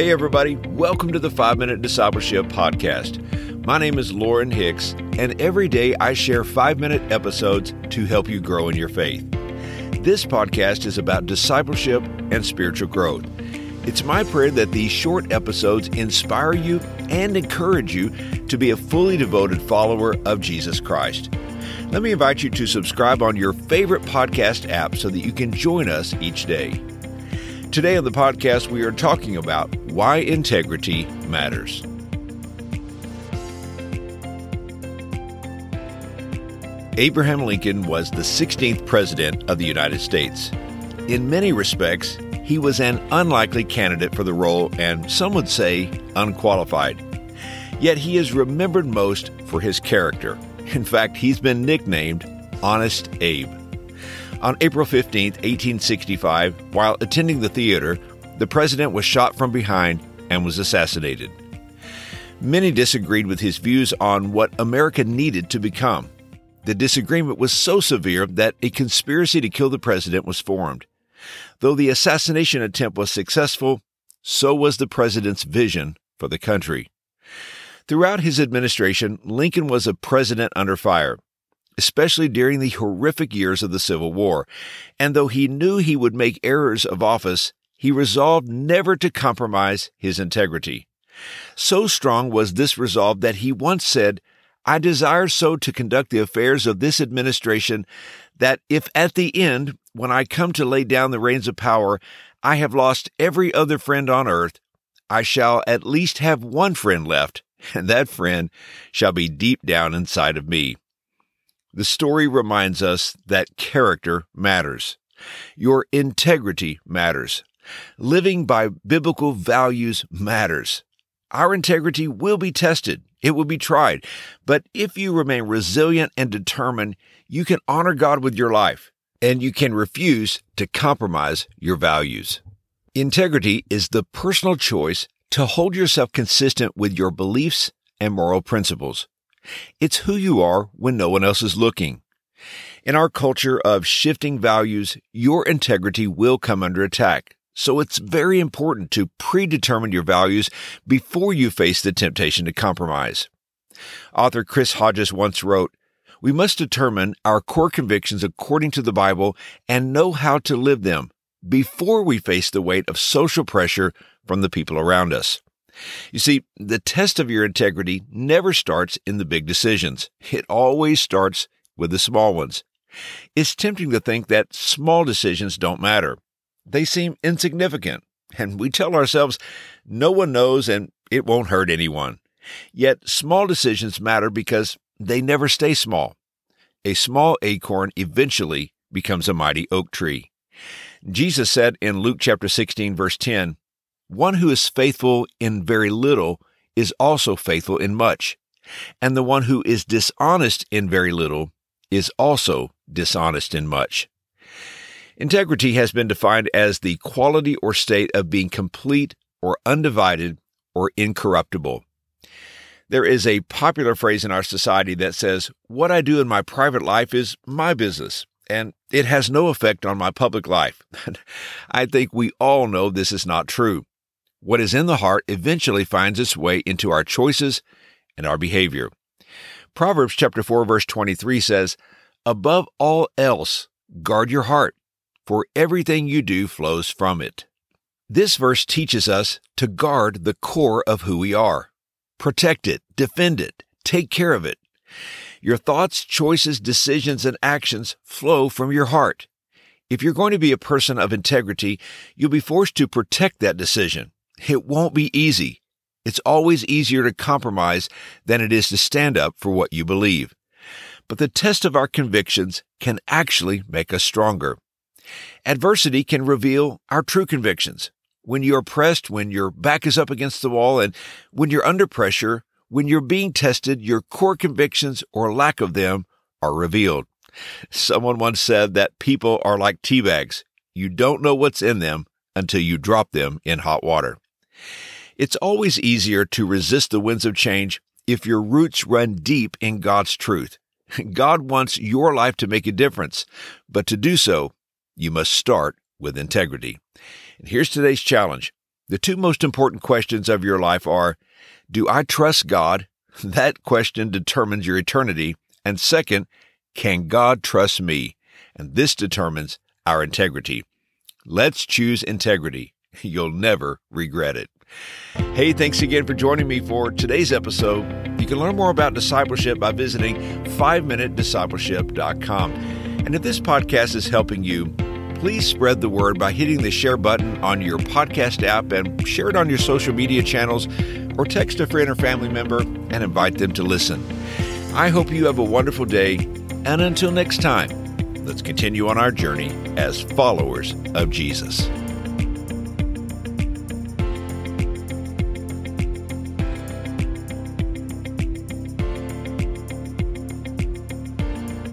Hey, everybody, welcome to the 5 Minute Discipleship Podcast. My name is Lauren Hicks, and every day I share 5 minute episodes to help you grow in your faith. This podcast is about discipleship and spiritual growth. It's my prayer that these short episodes inspire you and encourage you to be a fully devoted follower of Jesus Christ. Let me invite you to subscribe on your favorite podcast app so that you can join us each day. Today on the podcast, we are talking about why integrity matters. Abraham Lincoln was the 16th President of the United States. In many respects, he was an unlikely candidate for the role and some would say unqualified. Yet he is remembered most for his character. In fact, he's been nicknamed Honest Abe. On April 15, 1865, while attending the theater, the president was shot from behind and was assassinated. Many disagreed with his views on what America needed to become. The disagreement was so severe that a conspiracy to kill the president was formed. Though the assassination attempt was successful, so was the president's vision for the country. Throughout his administration, Lincoln was a president under fire especially during the horrific years of the Civil War. And though he knew he would make errors of office, he resolved never to compromise his integrity. So strong was this resolve that he once said, I desire so to conduct the affairs of this administration that if at the end, when I come to lay down the reins of power, I have lost every other friend on earth, I shall at least have one friend left, and that friend shall be deep down inside of me. The story reminds us that character matters. Your integrity matters. Living by biblical values matters. Our integrity will be tested. It will be tried. But if you remain resilient and determined, you can honor God with your life and you can refuse to compromise your values. Integrity is the personal choice to hold yourself consistent with your beliefs and moral principles. It's who you are when no one else is looking. In our culture of shifting values, your integrity will come under attack. So it's very important to predetermine your values before you face the temptation to compromise. Author Chris Hodges once wrote, We must determine our core convictions according to the Bible and know how to live them before we face the weight of social pressure from the people around us. You see, the test of your integrity never starts in the big decisions. It always starts with the small ones. It's tempting to think that small decisions don't matter. They seem insignificant, and we tell ourselves no one knows and it won't hurt anyone. Yet small decisions matter because they never stay small. A small acorn eventually becomes a mighty oak tree. Jesus said in Luke chapter 16 verse 10, one who is faithful in very little is also faithful in much, and the one who is dishonest in very little is also dishonest in much. Integrity has been defined as the quality or state of being complete or undivided or incorruptible. There is a popular phrase in our society that says, What I do in my private life is my business, and it has no effect on my public life. I think we all know this is not true. What is in the heart eventually finds its way into our choices and our behavior. Proverbs chapter 4 verse 23 says, "Above all else, guard your heart, for everything you do flows from it." This verse teaches us to guard the core of who we are. Protect it, defend it, take care of it. Your thoughts, choices, decisions, and actions flow from your heart. If you're going to be a person of integrity, you'll be forced to protect that decision. It won't be easy. It's always easier to compromise than it is to stand up for what you believe. But the test of our convictions can actually make us stronger. Adversity can reveal our true convictions. When you're pressed, when your back is up against the wall, and when you're under pressure, when you're being tested, your core convictions or lack of them are revealed. Someone once said that people are like tea bags. You don't know what's in them until you drop them in hot water. It's always easier to resist the winds of change if your roots run deep in God's truth. God wants your life to make a difference, but to do so, you must start with integrity. And here's today's challenge. The two most important questions of your life are Do I trust God? That question determines your eternity. And second, can God trust me? And this determines our integrity. Let's choose integrity. You'll never regret it. Hey, thanks again for joining me for today's episode. You can learn more about discipleship by visiting 5minutediscipleship.com. And if this podcast is helping you, please spread the word by hitting the share button on your podcast app and share it on your social media channels or text a friend or family member and invite them to listen. I hope you have a wonderful day, and until next time, let's continue on our journey as followers of Jesus.